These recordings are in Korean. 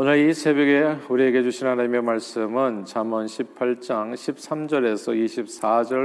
오늘 이 새벽에 우리에게 주신 하나님의 말씀은 잠언 18장 13절에서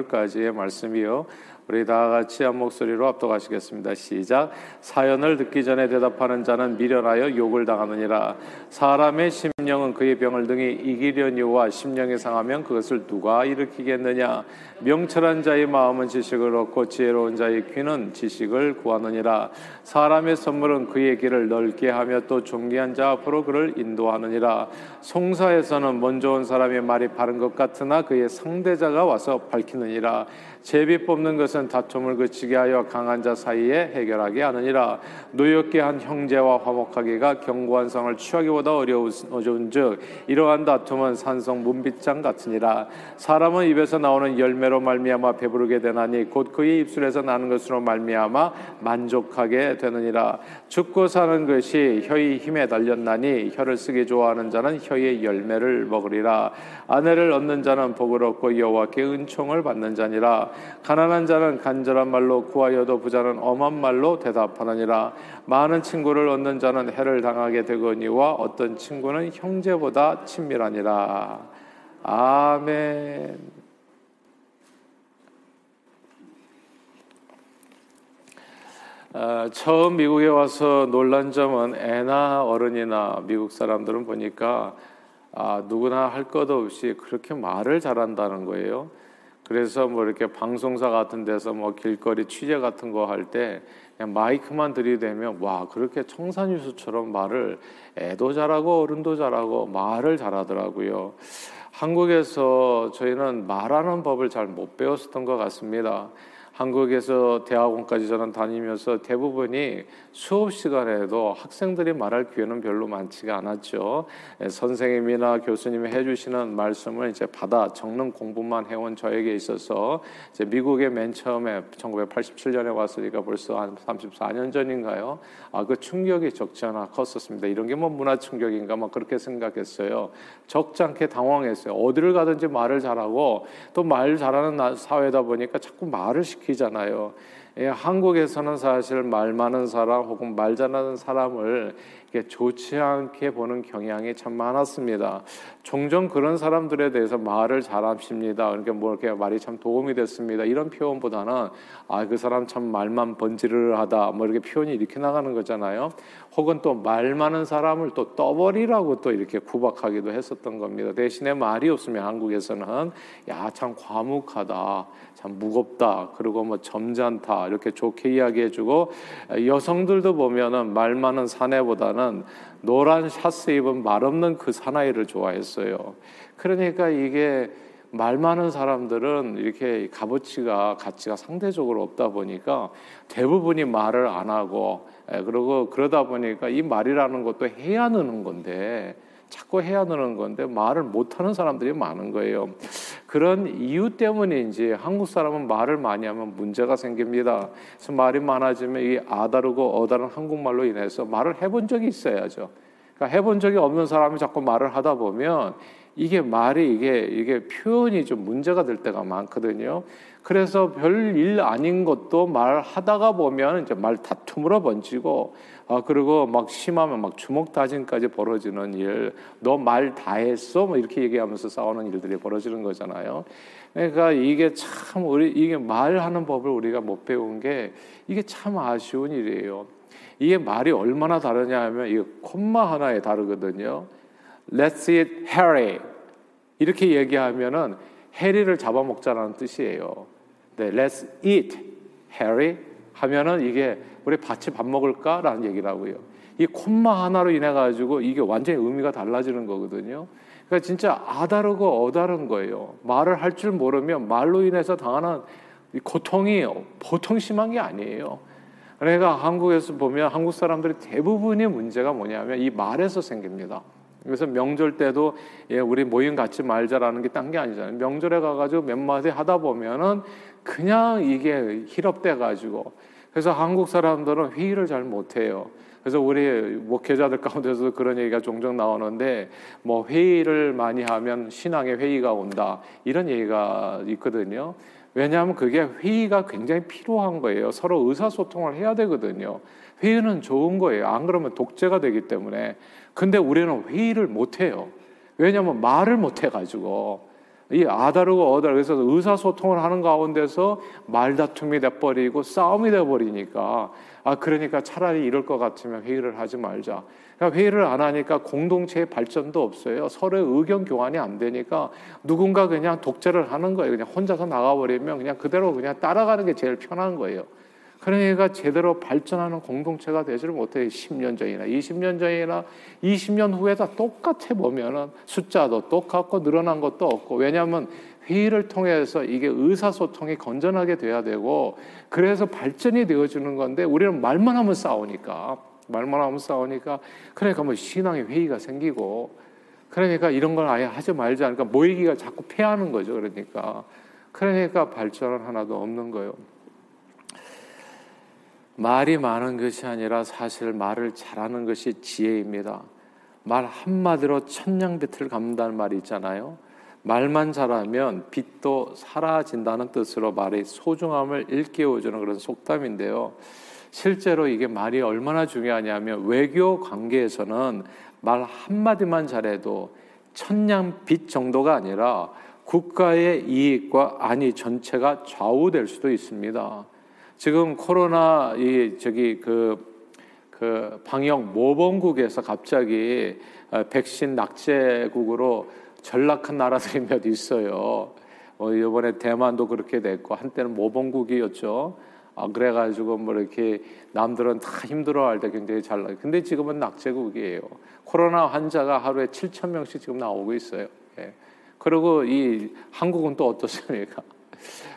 24절까지의 말씀이요. 우리 다 같이 한 목소리로 압도하시겠습니다. 시작. 사연을 듣기 전에 대답하는 자는 미련하여 욕을 당하느니라. 사람의 심령은 그의 병을 등이 이기려니와 심령이 상하면 그것을 누가 일으키겠느냐. 명철한 자의 마음은 지식을 얻고 지혜로운 자의 귀는 지식을 구하느니라. 사람의 선물은 그의 길을 넓게 하며 또 존귀한 자 앞으로 그를 인도하느니라. 송사에서는 먼저 온 사람의 말이 바른 것 같으나 그의 상대자가 와서 밝히느니라. 제비 뽑는 것은 다툼을 그치게 하여 강한 자 사이에 해결하게 하느니라. 노엽게 한 형제와 화목하기가 견고한 성을 취하기보다 어려운즉 이러한 다툼은 산성 문빗장 같으니라. 사람은 입에서 나오는 열매로 말미암아 배부르게 되나니 곧 그의 입술에서 나는 것으로 말미암아 만족하게 되느니라. 죽고 사는 것이 혀의 힘에 달렸나니 혀를 쓰기 좋아하는 자는 혀의 열매를 먹으리라. 아내를 얻는 자는 복을 얻고 여호와께 은총을 받는 자니라 가난한 자는 간절한 말로 구하여도 부자는 엄한 말로 대답하느니라 많은 친구를 얻는 자는 해를 당하게 되거니와 어떤 친구는 형제보다 친밀하니라 아멘. 어, 처음 미국에 와서 놀란 점은 애나 어른이나 미국 사람들은 보니까 아, 누구나 할 것 없이 그렇게 말을 잘한다는 거예요. 그래서 뭐 이렇게 방송사 같은 데서 뭐 길거리 취재 같은 거 할 때 마이크만 들이대면 와 그렇게 청산유수처럼 말을 애도 잘하고 어른도 잘하고 말을 잘하더라고요. 한국에서 저희는 말하는 법을 잘 못 배웠었던 것 같습니다. 한국에서 대학원까지 저는 다니면서 대부분이 수업 시간에도 학생들이 말할 기회는 별로 많지가 않았죠. 예, 선생님이나 교수님이 해주시는 말씀을 이제 받아 적는 공부만 해온 저에게 있어서 이제 미국에 맨 처음에 1987년에 왔으니까 벌써 한 34년 전인가요? 아, 그 충격이 적지 않아 컸었습니다. 이런 게 뭐 문화 충격인가 막 그렇게 생각했어요. 적지 않게 당황했어요. 어디를 가든지 말을 잘하고 또 말 잘하는 사회다 보니까 자꾸 말을 시키 시키잖아요. 예, 한국에서는 사실 말 많은 사람 혹은 말 잘하는 사람을 좋지 않게 보는 경향이 참 많았습니다. 종종 그런 사람들에 대해서 말을 잘하십니다. 그러니까 뭐 이렇게 말이 참 도움이 됐습니다. 이런 표현보다는 아 그 사람 참 말만 번지르르하다 뭐 이렇게 표현이 이렇게 나가는 거잖아요. 혹은 또 말 많은 사람을 또 떠버리라고 또 이렇게 구박하기도 했었던 겁니다. 대신에 말이 없으면 한국에서는 야 참 과묵하다, 참 무겁다, 그리고 뭐 점잖다 이렇게 좋게 이야기해주고 여성들도 보면은 말 많은 사내보다는 노란 샤스 입은 말 없는 그 사나이를 좋아했어요. 그러니까 이게 말 많은 사람들은 이렇게 값어치가 가치가 상대적으로 없다 보니까 대부분이 말을 안 하고 그리고 그러다 보니까 이 말이라는 것도 해야 느는 건데 자꾸 해야 되는 건데 말을 못 하는 사람들이 많은 거예요. 그런 이유 때문인지 한국 사람은 말을 많이 하면 문제가 생깁니다. 그래서 말이 많아지면 이 아다르고 어다른 한국말로 인해서 말을 해본 적이 있어야죠. 그러니까 해본 적이 없는 사람이 자꾸 말을 하다 보면 이게 말이 이게 이게 표현이 좀 문제가 될 때가 많거든요. 그래서 별일 아닌 것도 말하다가 보면 이제 말 다툼으로 번지고 아 그리고 막 심하면 막 주먹 다짐까지 벌어지는 일, 너 말 다 했어? 뭐 이렇게 얘기하면서 싸우는 일들이 벌어지는 거잖아요. 그러니까 이게 참 우리 이게 말하는 법을 우리가 못 배운 게 이게 참 아쉬운 일이에요. 이게 말이 얼마나 다르냐 하면 이 콤마 하나에 다르거든요. Let's eat Harry 이렇게 얘기하면은 해리를 잡아먹자라는 뜻이에요. 네, let's eat Harry 하면은 이게 우리 같이 밥 먹을까라는 얘기라고요. 이 콤마 하나로 인해 가지고 이게 완전히 의미가 달라지는 거거든요. 그러니까 진짜 아다르고 어다른 거예요. 말을 할 줄 모르면 말로 인해서 당하는 고통이 보통 심한 게 아니에요. 그러니까 한국에서 보면 한국 사람들이 대부분의 문제가 뭐냐면 이 말에서 생깁니다. 그래서 명절 때도 예, 우리 모임 같이 말자라는 게 딴 게 아니잖아요. 명절에 가가지고 몇 마디 하다 보면은 그냥 이게 희럽돼 가지고 그래서 한국 사람들은 회의를 잘 못해요. 그래서 우리 목회자들 가운데서 그런 얘기가 종종 나오는데 뭐 회의를 많이 하면 신앙의 회의가 온다 이런 얘기가 있거든요. 왜냐하면 그게 회의가 굉장히 필요한 거예요. 서로 의사소통을 해야 되거든요. 회의는 좋은 거예요. 안 그러면 독재가 되기 때문에. 근데 우리는 회의를 못 해요. 왜냐하면 말을 못 해가지고. 이 아다르고 어다르 그래서 의사소통을 하는 가운데서 말다툼이 돼버리고 싸움이 돼버리니까 아 그러니까 차라리 이럴 것 같으면 회의를 하지 말자. 그러니까 회의를 안 하니까 공동체의 발전도 없어요. 서로의 의견 교환이 안 되니까 누군가 그냥 독재를 하는 거예요. 그냥 혼자서 나가버리면 그냥 그대로 그냥 따라가는 게 제일 편한 거예요. 그러니까 제대로 발전하는 공동체가 되지를 못해요. 10년 전이나 20년 전이나 20년 후에 다 똑같아 보면은 숫자도 똑같고 늘어난 것도 없고 왜냐하면 회의를 통해서 이게 의사소통이 건전하게 돼야 되고 그래서 발전이 되어주는 건데 우리는 말만 하면 싸우니까 말만 하면 싸우니까 그러니까 뭐 신앙의 회의가 생기고 그러니까 이런 걸 아예 하지 말자 그러니까 모이기가 자꾸 패하는 거죠 그러니까 그러니까 발전은 하나도 없는 거예요. 말이 많은 것이 아니라 사실 말을 잘하는 것이 지혜입니다. 말 한마디로 천냥빛을 갚는다는 말이 있잖아요. 말만 잘하면 빛도 사라진다는 뜻으로 말의 소중함을 일깨워주는 그런 속담인데요. 실제로 이게 말이 얼마나 중요하냐면 외교 관계에서는 말 한마디만 잘해도 천냥빛 정도가 아니라 국가의 이익과 안위 전체가 좌우될 수도 있습니다. 지금 코로나 이 저기 그, 그 방역 모범국에서 갑자기 어, 백신 낙제국으로 전락한 나라들이 몇 있어요. 어, 이번에 대만도 그렇게 됐고 한때는 모범국이었죠. 아, 그래가지고 뭐 이렇게 남들은 다 힘들어할 때 굉장히 잘 나. 근데 지금은 낙제국이에요. 코로나 환자가 하루에 7천 명씩 지금 나오고 있어요. 예. 그리고 이 한국은 또 어떻습니까?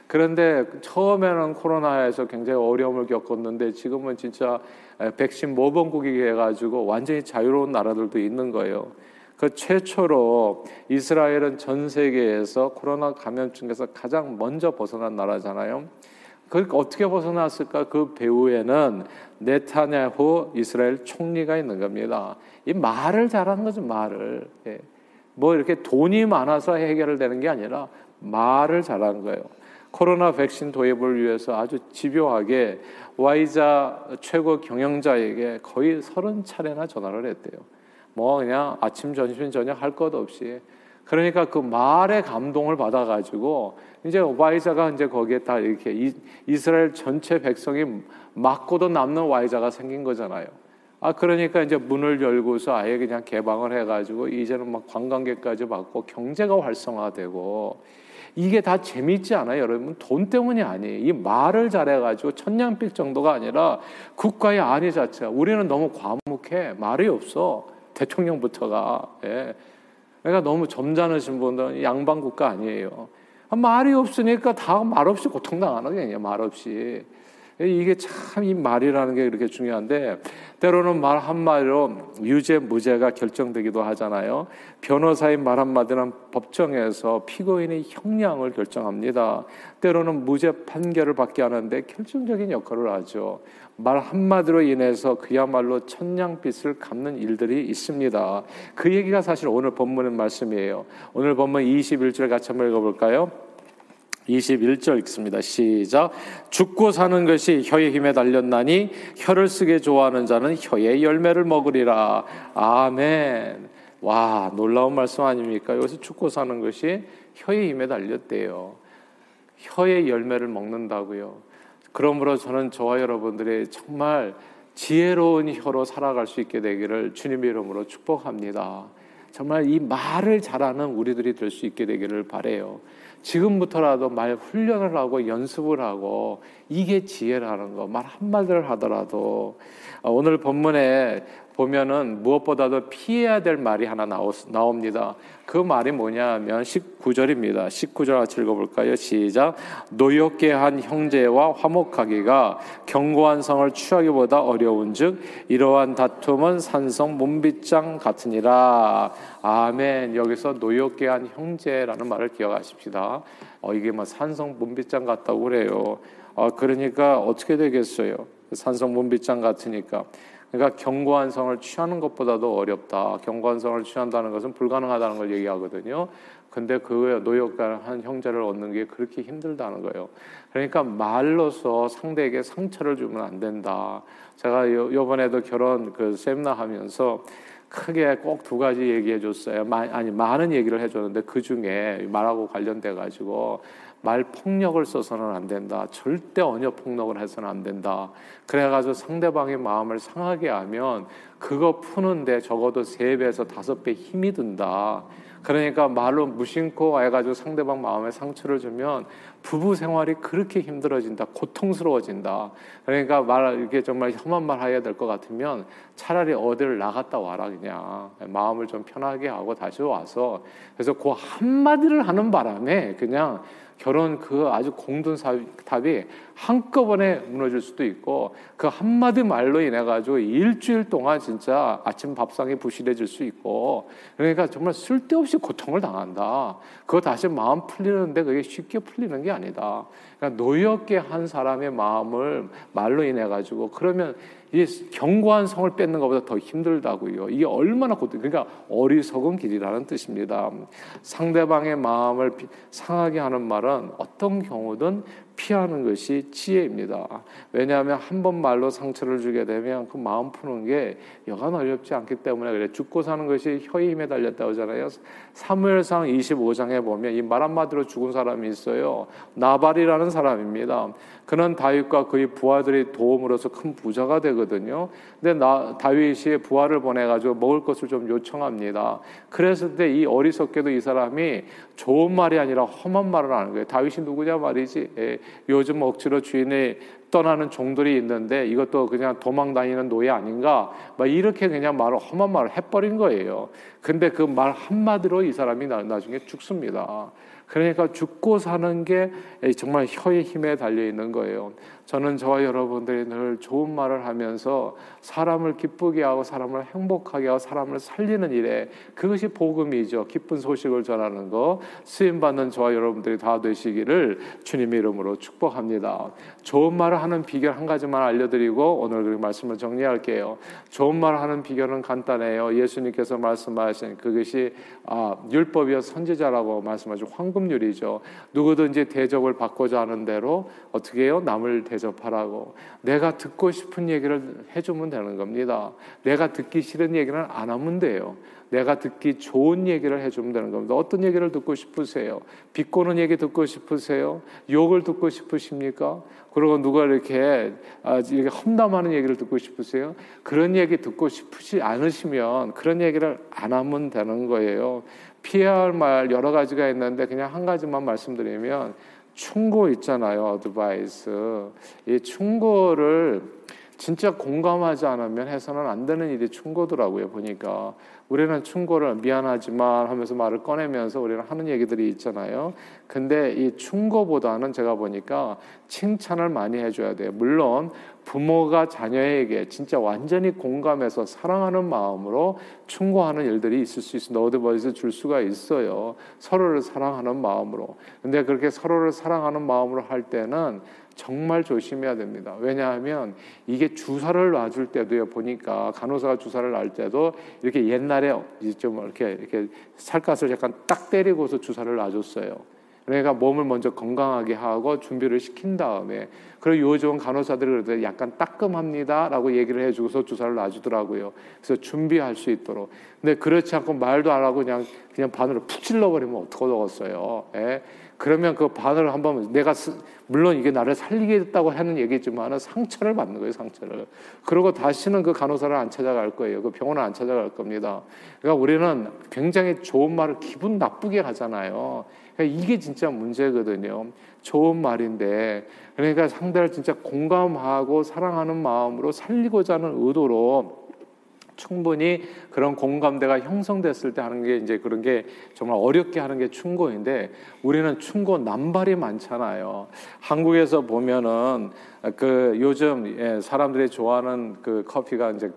그런데 처음에는 코로나에서 굉장히 어려움을 겪었는데 지금은 진짜 백신 모범국이 해가지고 완전히 자유로운 나라들도 있는 거예요. 그 최초로 이스라엘은 전 세계에서 코로나 감염증에서 가장 먼저 벗어난 나라잖아요. 그러니까 어떻게 벗어났을까? 그 배후에는 네타냐후 이스라엘 총리가 있는 겁니다. 이 말을 잘하는 거죠, 말을. 예. 뭐 이렇게 돈이 많아서 해결되는 게 아니라 말을 잘하는 거예요. 코로나 백신 도입을 위해서 아주 집요하게 와이자 최고 경영자에게 거의 서른 차례나 전화를 했대요. 뭐 그냥 아침, 점심, 저녁 할 것 없이. 그러니까 그 말의 감동을 받아가지고 이제 와이자가 이제 거기에 다 이렇게 이, 이스라엘 전체 백성이 맞고도 남는 와이자가 생긴 거잖아요. 아 그러니까 이제 문을 열고서 아예 그냥 개방을 해가지고 이제는 막 관광객까지 받고 경제가 활성화되고 이게 다 재미있지 않아요, 여러분? 돈 때문이 아니에요. 이 말을 잘해가지고 천냥빛 정도가 아니라 국가의 안위 자체가 우리는 너무 과묵해. 말이 없어. 대통령부터가. 예. 그러니까 너무 점잖으신 분들은 양반 국가 아니에요. 말이 없으니까 다 말없이 고통당하는 거예요, 말없이. 이게 참 이 말이라는 게 그렇게 중요한데 때로는 말 한마디로 유죄 무죄가 결정되기도 하잖아요. 변호사의 말 한마디는 법정에서 피고인의 형량을 결정합니다. 때로는 무죄 판결을 받게 하는데 결정적인 역할을 하죠. 말 한마디로 인해서 그야말로 천냥빛을 갚는 일들이 있습니다. 그 얘기가 사실 오늘 본문의 말씀이에요. 오늘 본문 21절 같이 한번 읽어볼까요? 21절 읽습니다. 시작. 죽고 사는 것이 혀의 힘에 달렸나니 혀를 쓰게 좋아하는 자는 혀의 열매를 먹으리라. 아멘. 와, 놀라운 말씀 아닙니까? 여기서 죽고 사는 것이 혀의 힘에 달렸대요. 혀의 열매를 먹는다고요. 그러므로 저는 저와 여러분들이 정말 지혜로운 혀로 살아갈 수 있게 되기를 주님의 이름으로 축복합니다. 정말 이 말을 잘하는 우리들이 될 수 있게 되기를 바래요. 지금부터라도 말 훈련을 하고 연습을 하고 이게 지혜라는 거. 말 한마디를 하더라도 어, 오늘 본문에 보면은 무엇보다도 피해야 될 말이 하나 나옵니다. 그 말이 뭐냐 하면 19절입니다. 19절 같이 읽어볼까요? 시작. 노엽게 한 형제와 화목하기가 견고한 성을 취하기보다 어려운 즉, 이러한 다툼은 산성 몸빗장 같으니라. 아멘. 여기서 노엽게 한 형제라는 말을 기억하십시다. 어, 이게 뭐 산성 몸빗장 같다고 그래요. 어, 그러니까 어떻게 되겠어요? 산성 몸빗장 같으니까. 그러니까 견고한 성을 취하는 것보다도 어렵다. 견고한 성을 취한다는 것은 불가능하다는 걸 얘기하거든요. 근데 그 노역한 형제를 얻는 게 그렇게 힘들다는 거예요. 그러니까 말로서 상대에게 상처를 주면 안 된다. 제가 요, 번에도 결혼 그 세미나 하면서 크게 꼭 두 가지 얘기해 줬어요. 아니 많은 얘기를 해줬는데 그 중에 말하고 관련돼 가지고 말 폭력을 써서는 안 된다. 절대 언어 폭력을 해서는 안 된다. 그래가지고 상대방의 마음을 상하게 하면 그거 푸는데 적어도 세 배에서 다섯 배 힘이 든다. 그러니까 말로 무심코 해가지고 상대방 마음에 상처를 주면 부부 생활이 그렇게 힘들어진다, 고통스러워진다. 그러니까 말 이렇게 정말 험한 말 해야 될 것 같으면 차라리 어디를 나갔다 와라 그냥 마음을 좀 편하게 하고 다시 와서 그래서 그 한마디를 하는 바람에 그냥 결혼 그 아주 공든 답이 한꺼번에 무너질 수도 있고 그 한마디 말로 인해 가지고 일주일 동안 진짜 아침 밥상이 부실해질 수 있고 그러니까 정말 쓸데없이 고통을 당한다. 그거 다시 마음 풀리는데 그게 쉽게 풀리는 게 아니다. 그러니까 노엽게 한 사람의 마음을 말로 인해 가지고 그러면 이 견고한 성을 뺏는 것보다 더 힘들다고요. 이게 얼마나 고통, 그러니까 어리석은 길이라는 뜻입니다. 상대방의 마음을 상하게 하는 말은 어떤 경우든 피하는 것이 지혜입니다. 왜냐하면 한 번 말로 상처를 주게 되면 그 마음 푸는 게 여간 어렵지 않기 때문에 그래 죽고 사는 것이 혀의 힘에 달렸다고 하잖아요. 사무엘상 25장에 보면 이 말 한마디로 죽은 사람이 있어요. 나발이라는 사람입니다. 그는 다윗과 그의 부하들이 도움으로서 큰 부자가 되거든요. 근데 나, 다윗이 부하를 보내가지고 먹을 것을 좀 요청합니다. 그랬을 때 이 어리석게도 이 사람이 좋은 말이 아니라 험한 말을 하는 거예요. 다윗이 누구냐 말이지. 예, 요즘 억지로 주인이 떠나는 종들이 있는데 이것도 그냥 도망 다니는 노예 아닌가? 막 이렇게 그냥 말을 험한 말을 해버린 거예요. 근데 그 말 한마디로 이 사람이 나중에 죽습니다. 그러니까 죽고 사는 게 정말 혀의 힘에 달려 있는 거예요. 저는 저와 여러분들이 늘 좋은 말을 하면서 사람을 기쁘게 하고 사람을 행복하게 하고 사람을 살리는 일에 그것이 복음이죠. 기쁜 소식을 전하는 거 쓰임 받는 저와 여러분들이 다 되시기를 주님의 이름으로 축복합니다. 좋은 말을 하는 비결 한 가지만 알려드리고 오늘 그 말씀을 정리할게요. 좋은 말을 하는 비결은 간단해요. 예수님께서 말씀하신 그것이 아, 율법이여 선지자라고 말씀하신 황금률이죠. 누구든지 대접을 받고자 하는 대로 어떻게 해요? 남을 대 대접하라고 내가 듣고 싶은 얘기를 해주면 되는 겁니다. 내가 듣기 싫은 얘기는 안 하면 돼요. 내가 듣기 좋은 얘기를 해주면 되는 겁니다. 어떤 얘기를 듣고 싶으세요? 비꼬는 얘기 듣고 싶으세요? 욕을 듣고 싶으십니까? 그리고 누가 이렇게 아, 이렇게 험담하는 얘기를 듣고 싶으세요? 그런 얘기 듣고 싶으시 않으시면 그런 얘기를 안 하면 되는 거예요. 피해야 할 말 여러 가지가 있는데 그냥 한 가지만 말씀드리면 충고 있잖아요, 어드바이스. 이 충고를 진짜 공감하지 않으면 해서는 안 되는 일이 충고더라고요, 보니까. 우리는 충고를 미안하지만 하면서 말을 꺼내면서 우리는 하는 얘기들이 있잖아요. 근데 이 충고보다는 제가 보니까 칭찬을 많이 해줘야 돼요. 물론 부모가 자녀에게 진짜 완전히 공감해서 사랑하는 마음으로 충고하는 일들이 있을 수 있습니다. 어드바이스 줄 수가 있어요. 서로를 사랑하는 마음으로. 근데 그렇게 서로를 사랑하는 마음으로 할 때는 정말 조심해야 됩니다. 왜냐하면 이게 주사를 놔줄 때도요 보니까 간호사가 주사를 놔 때도 이렇게 옛날에 좀 이렇게 이렇게 살갗을 약간 딱 때리고서 주사를 놔줬어요. 그러니까 몸을 먼저 건강하게 하고 준비를 시킨 다음에 그리고 요즘 간호사들이 그래도 약간 따끔합니다라고 얘기를 해주고서 주사를 놔주더라고요. 그래서 준비할 수 있도록. 근데 그렇지 않고 말도 안 하고 그냥 그냥 바늘을 푹 찔러버리면 어떡하겠어요. 예? 그러면 그 바늘을 한번 내가 물론 이게 나를 살리겠다고 하는 얘기지만 상처를 받는 거예요, 상처를. 그리고 다시는 그 간호사를 안 찾아갈 거예요. 그 병원을 안 찾아갈 겁니다. 그러니까 우리는 굉장히 좋은 말을 기분 나쁘게 하잖아요. 그러니까 이게 진짜 문제거든요. 좋은 말인데 그러니까 상대를 진짜 공감하고 사랑하는 마음으로 살리고자 하는 의도로 충분히 그런 공감대가 형성됐을 때 하는 게 이제 그런 게 정말 어렵게 하는 게 충고인데 우리는 충고 남발이 많잖아요. 한국에서 보면은 그 요즘 예, 사람들이 좋아하는 그 커피가 이제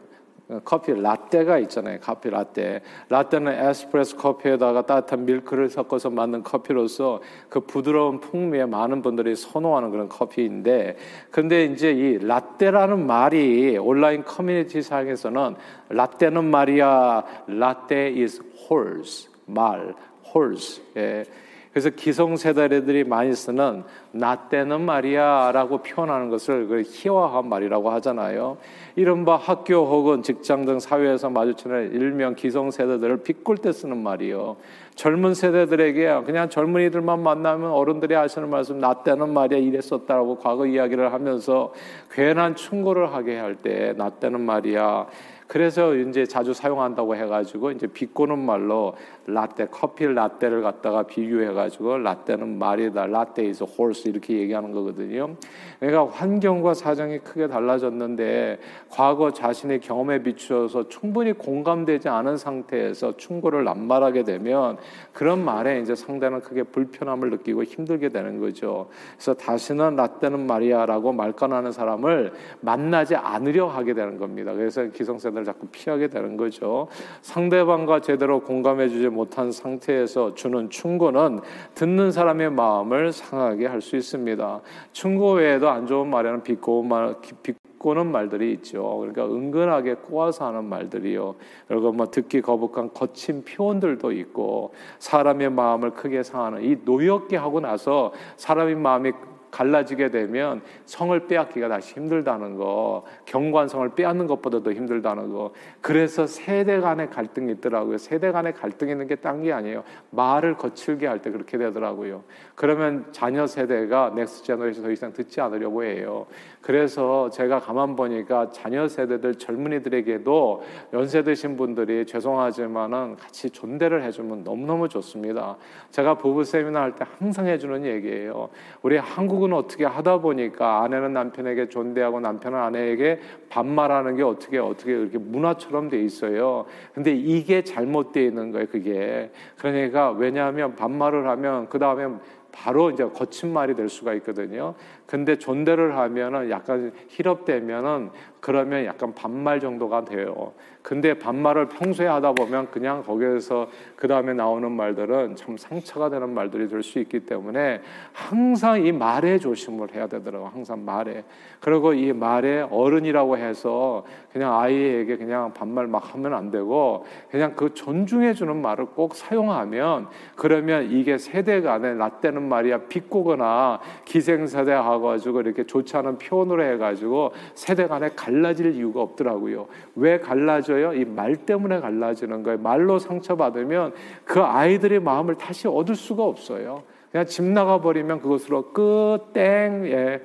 커피 라떼가 있잖아요. 커피 라떼. 라떼는 에스프레소 커피에다가 따뜻한 밀크를 섞어서 만든 커피로서 그 부드러운 풍미에 많은 분들이 선호하는 그런 커피인데 근데 이제 이 라떼라는 말이 온라인 커뮤니티 상에서는 라떼는 말이야 라떼 is horse 말 horse 예. 그래서 기성세대들이 많이 쓰는 나 때는 말이야 라고 표현하는 것을 그 희화한 말이라고 하잖아요. 이른바 학교 혹은 직장 등 사회에서 마주치는 일명 기성세대들을 비꼴 때 쓰는 말이요. 젊은 세대들에게 그냥 젊은이들만 만나면 어른들이 하시는 말씀 나 때는 말이야 이랬었다라고 과거 이야기를 하면서 괜한 충고를 하게 할 때 나 때는 말이야 그래서 이제 자주 사용한다고 해가지고 이제 비꼬는 말로 라떼 커피 라떼를 갖다가 비교해가지고 라떼는 말이다 라떼 is horse 이렇게 얘기하는 거거든요. 그러니까 환경과 사정이 크게 달라졌는데 과거 자신의 경험에 비추어서 충분히 공감되지 않은 상태에서 충고를 낱말하게 되면 그런 말에 이제 상대는 크게 불편함을 느끼고 힘들게 되는 거죠. 그래서 다시는 라떼는 말이야라고 말권하는 사람을 만나지 않으려 하게 되는 겁니다. 그래서 기성세대 시간을 자꾸 피하게 되는 거죠. 상대방과 제대로 공감해 주지 못한 상태에서 주는 충고는 듣는 사람의 마음을 상하게 할 수 있습니다. 충고 외에도 안 좋은 말에는 비꼬는 말, 비 꼬는 말들이 있죠. 그러니까 은근하게 꼬아서 하는 말들이요. 그리고 뭐 듣기 거북한 거친 표현들도 있고 사람의 마음을 크게 상하는 이 노엽게 하고 나서 사람의 마음이 갈라지게 되면 성을 빼앗기가 다시 힘들다는 거, 견고한 성을 빼앗는 것보다 더 힘들다는 거. 그래서 세대 간의 갈등이 있더라고요. 세대 간의 갈등이 있는 게 딴 게 아니에요. 말을 거칠게 할 때 그렇게 되더라고요. 그러면 자녀 세대가 next generation 더 이상 듣지 않으려고 해요. 그래서 제가 가만 보니까 자녀 세대들 젊은이들에게도 연세 드신 분들이 죄송하지만은 같이 존대를 해주면 너무너무 좋습니다. 제가 부부 세미나 할 때 항상 해주는 얘기예요. 우리 한국 은 어떻게 하다 보니까 아내는 남편에게 존대하고 남편은 아내에게 반말하는 게 어떻게 어떻게 이렇게 문화처럼 돼 있어요. 근데 이게 잘못되어 있는 거예요. 그게 그러니까 왜냐하면 반말을 하면 그 다음에 바로 이제 거친 말이 될 수가 있거든요. 근데 존대를 하면은 약간 희럽되면은 그러면 약간 반말 정도가 돼요. 근데 반말을 평소에 하다 보면 그냥 거기에서 그 다음에 나오는 말들은 참 상처가 되는 말들이 될 수 있기 때문에 항상 이 말에 조심을 해야 되더라고. 항상 말에. 그리고 이 말에 어른이라고 해서 그냥 아이에게 그냥 반말 막 하면 안 되고 그냥 그 존중해 주는 말을 꼭 사용하면 그러면 이게 세대 간에 라떼는 말이야 비꼬거나 기생세대 하가지고 이렇게 좋지 않은 표현으로 해가지고 세대 간에 갈 라질 이유가 없더라고요. 왜 갈라져요? 이 말 때문에 갈라지는 거예요. 말로 상처받으면 그 아이들의 마음을 다시 얻을 수가 없어요. 그냥 집 나가 버리면 그것으로 끝 땡 예.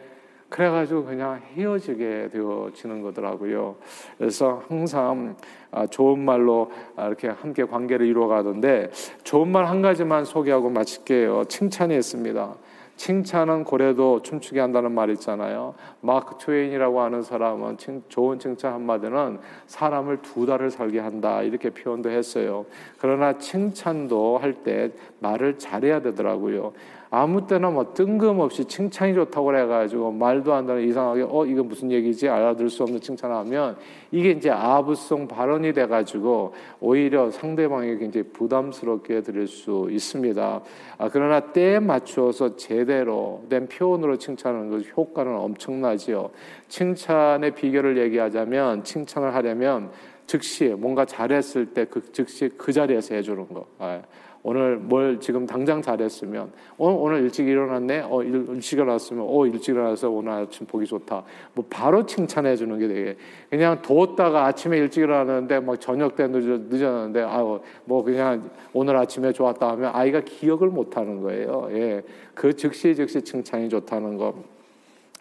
그래가지고 그냥 헤어지게 되어지는 거더라고요. 그래서 항상 아, 좋은 말로 이렇게 함께 관계를 이루어가던데 좋은 말 한 가지만 소개하고 마칠게요. 칭찬이 있습니다. 칭찬은 고래도 춤추게 한다는 말 있잖아요. 마크 트웨인이라고 하는 사람은 칭, 좋은 칭찬 한마디는 사람을 두 달을 살게 한다 이렇게 표현도 했어요. 그러나 칭찬도 할 때 말을 잘해야 되더라고요. 아무 때나 뭐 뜬금없이 칭찬이 좋다고 해가지고 말도 안 되는 이상하게 어 이거 무슨 얘기지 알아들 수 없는 칭찬하면 이게 이제 아부성 발언이 돼가지고 오히려 상대방에게 굉장히 부담스럽게 들릴 수 있습니다. 아, 그러나 때에 맞추어서 제대로 된 표현으로 칭찬하는 것 효과는 엄청나지요. 칭찬의 비결을 얘기하자면 칭찬을 하려면 즉시 뭔가 잘했을 때 그 즉시 그 자리에서 해주는 거. 아, 오늘 뭘 지금 당장 잘했으면 어, 오늘 일찍 일어났네. 어, 일 찍 일어났으면 어, 일찍 일어나서 오늘 아침 보기 좋다. 뭐 바로 칭찬해 주는 게 되게 그냥 뒀다가 아침에 일찍 일어나는데 막 저녁 때 늦어, 늦었는데 아뭐 그냥 오늘 아침에 좋았다 하면 아이가 기억을 못 하는 거예요. 예. 그 즉시 즉시 칭찬이 좋다는 거.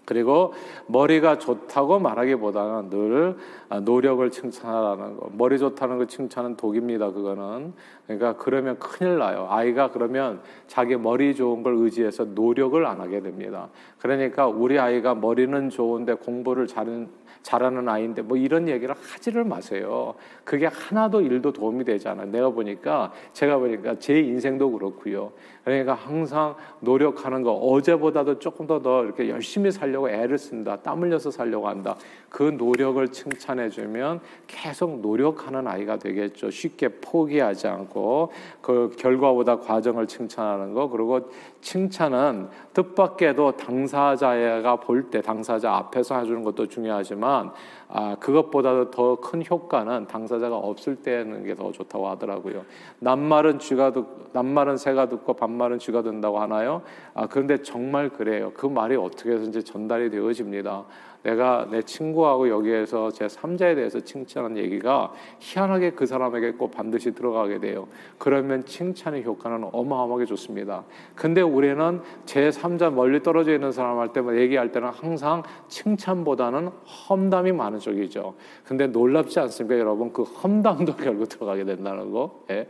그리고 머리가 좋다고 말하기보다는 늘 노력을 칭찬하라는 거. 머리 좋다는 거 칭찬은 독입니다. 그거는 그러니까 그러면 큰일 나요. 아이가 그러면 자기 머리 좋은 걸 의지해서 노력을 안 하게 됩니다. 그러니까 우리 아이가 머리는 좋은데 공부를 잘은 잘하는 아이인데 뭐 이런 얘기를 하지를 마세요. 그게 하나도 일도 도움이 되지 않아요. 내가 보니까 제가 보니까 제 인생도 그렇고요. 그러니까 항상 노력하는 거 어제보다도 조금 더 더 이렇게 열심히 살려고 애를 쓴다. 땀 흘려서 살려고 한다. 그 노력을 칭찬해 주면 계속 노력하는 아이가 되겠죠. 쉽게 포기하지 않고 그 결과보다 과정을 칭찬하는 거 그리고 칭찬은 뜻밖에도 당사자가 볼 때 당사자 앞에서 해주는 것도 중요하지만 아, 그것보다도 더 큰 효과는 당사자가 없을 때는 게 더 좋다고 하더라고요. 낱말은 쥐가 듣, 낱말은 새가 듣고 반말은 쥐가 듣는다고 하나요? 아, 그런데 정말 그래요. 그 말이 어떻게 해서든지 전달이 되어집니다. 내가 내 친구하고 여기에서 제 3자에 대해서 칭찬하는 얘기가 희한하게 그 사람에게 꼭 반드시 들어가게 돼요. 그러면 칭찬의 효과는 어마어마하게 좋습니다. 근데 우리는 제 3자 멀리 떨어져 있는 사람 할 때만 얘기할 때는 항상 칭찬보다는 험담이 많은 쪽이죠. 근데 놀랍지 않습니까, 여러분? 그 험담도 결국 들어가게 된다는 거. 예.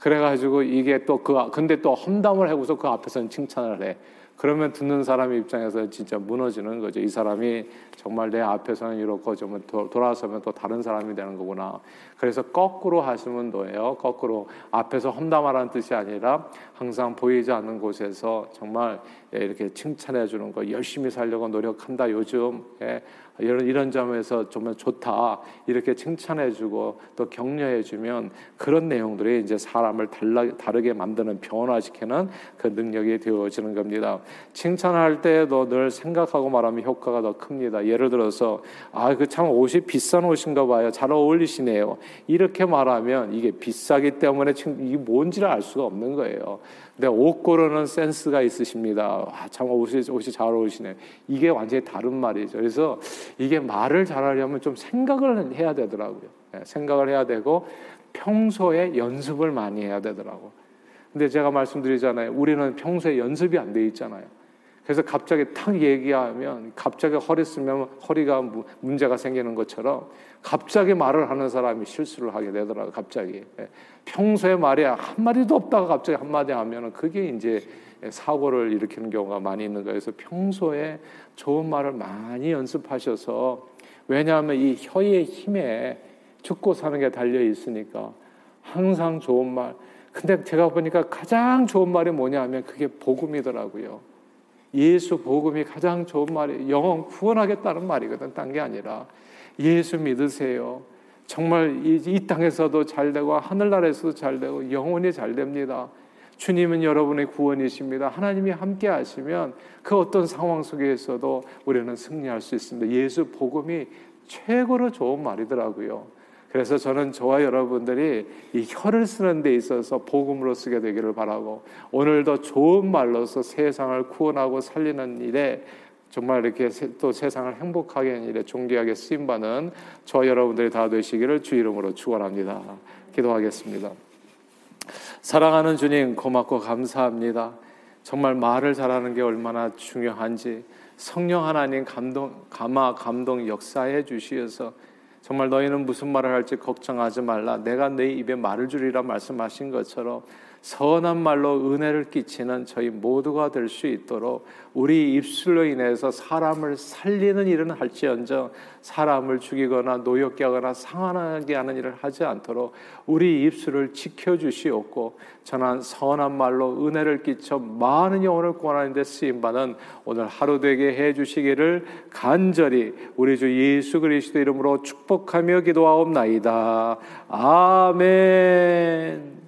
그래가지고 이게 또 그, 근데 또 험담을 하고서 그 앞에서는 칭찬을 해. 그러면 듣는 사람 입장에서 진짜 무너지는 거죠. 이 사람이 정말 내 앞에서는 이렇고 좀 돌아서면 또 다른 사람이 되는 거구나. 그래서 거꾸로 하시면 돼요. 거꾸로 앞에서 험담하라는 뜻이 아니라 항상 보이지 않는 곳에서 정말 이렇게 칭찬해 주는 거 열심히 살려고 노력한다. 요즘 예. 이런 이런 점에서 정말 좋다 이렇게 칭찬해주고 또 격려해주면 그런 내용들이 이제 사람을 달라, 다르게 만드는 변화시키는 그 능력이 되어지는 겁니다. 칭찬할 때도 늘 생각하고 말하면 효과가 더 큽니다. 예를 들어서 아 그 참 옷이 비싼 옷인가 봐요. 잘 어울리시네요. 이렇게 말하면 이게 비싸기 때문에 이게 뭔지를 알 수가 없는 거예요. 근데 옷 고르는 센스가 있으십니다. 아, 참 옷이, 옷이 잘 어울리시네. 이게 완전히 다른 말이죠. 그래서 이게 말을 잘하려면 좀 생각을 해야 되더라고요. 네, 생각을 해야 되고 평소에 연습을 많이 해야 되더라고. 근데 제가 말씀드리잖아요. 우리는 평소에 연습이 안 돼 있잖아요. 그래서 갑자기 탁 얘기하면 갑자기 허리 쓰면 허리가 문제가 생기는 것처럼 갑자기 말을 하는 사람이 실수를 하게 되더라고요. 갑자기. 예. 평소에 말이 한 마디도 없다가 갑자기 한 마디 하면은 그게 이제 사고를 일으키는 경우가 많이 있는 거예요. 그래서 평소에 좋은 말을 많이 연습하셔서 왜냐하면 이 혀의 힘에 죽고 사는 게 달려 있으니까 항상 좋은 말. 근데 제가 보니까 가장 좋은 말이 뭐냐 하면 그게 복음이더라고요. 예수 복음이 가장 좋은 말이 영원 구원하겠다는 말이거든. 딴 게 아니라 예수 믿으세요. 정말 이, 이 땅에서도 잘 되고 하늘나라에서도 잘 되고 영원히 잘 됩니다. 주님은 여러분의 구원이십니다. 하나님이 함께 하시면 그 어떤 상황 속에서도 우리는 승리할 수 있습니다. 예수 복음이 최고로 좋은 말이더라고요. 그래서 저는 저와 여러분들이 이 혀를 쓰는 데 있어서 복음으로 쓰게 되기를 바라고 오늘도 좋은 말로서 세상을 구원하고 살리는 일에 정말 이렇게 또 세상을 행복하게 하는 일에 존귀하게 쓰임 받는 저 여러분들이 다 되시기를 주 이름으로 축원합니다. 기도하겠습니다. 사랑하는 주님 고맙고 감사합니다. 정말 말을 잘하는 게 얼마나 중요한지 성령 하나님 감동 감화 감동 역사해 주시어서 정말 너희는 무슨 말을 할지 걱정하지 말라. 내가 내 입에 말을 주리라 말씀하신 것처럼 선한 말로 은혜를 끼치는 저희 모두가 될 수 있도록 우리 입술로 인해서 사람을 살리는 일은 할지언정 사람을 죽이거나 노엽게 하거나 상하게 하는 일을 하지 않도록 우리 입술을 지켜 주시옵고 전한 선한 말로 은혜를 끼쳐 많은 영혼을 구원하는 데 쓰임 받은 오늘 하루 되게 해 주시기를 간절히 우리 주 예수 그리스도 이름으로 축복하며 기도하옵나이다. 아멘.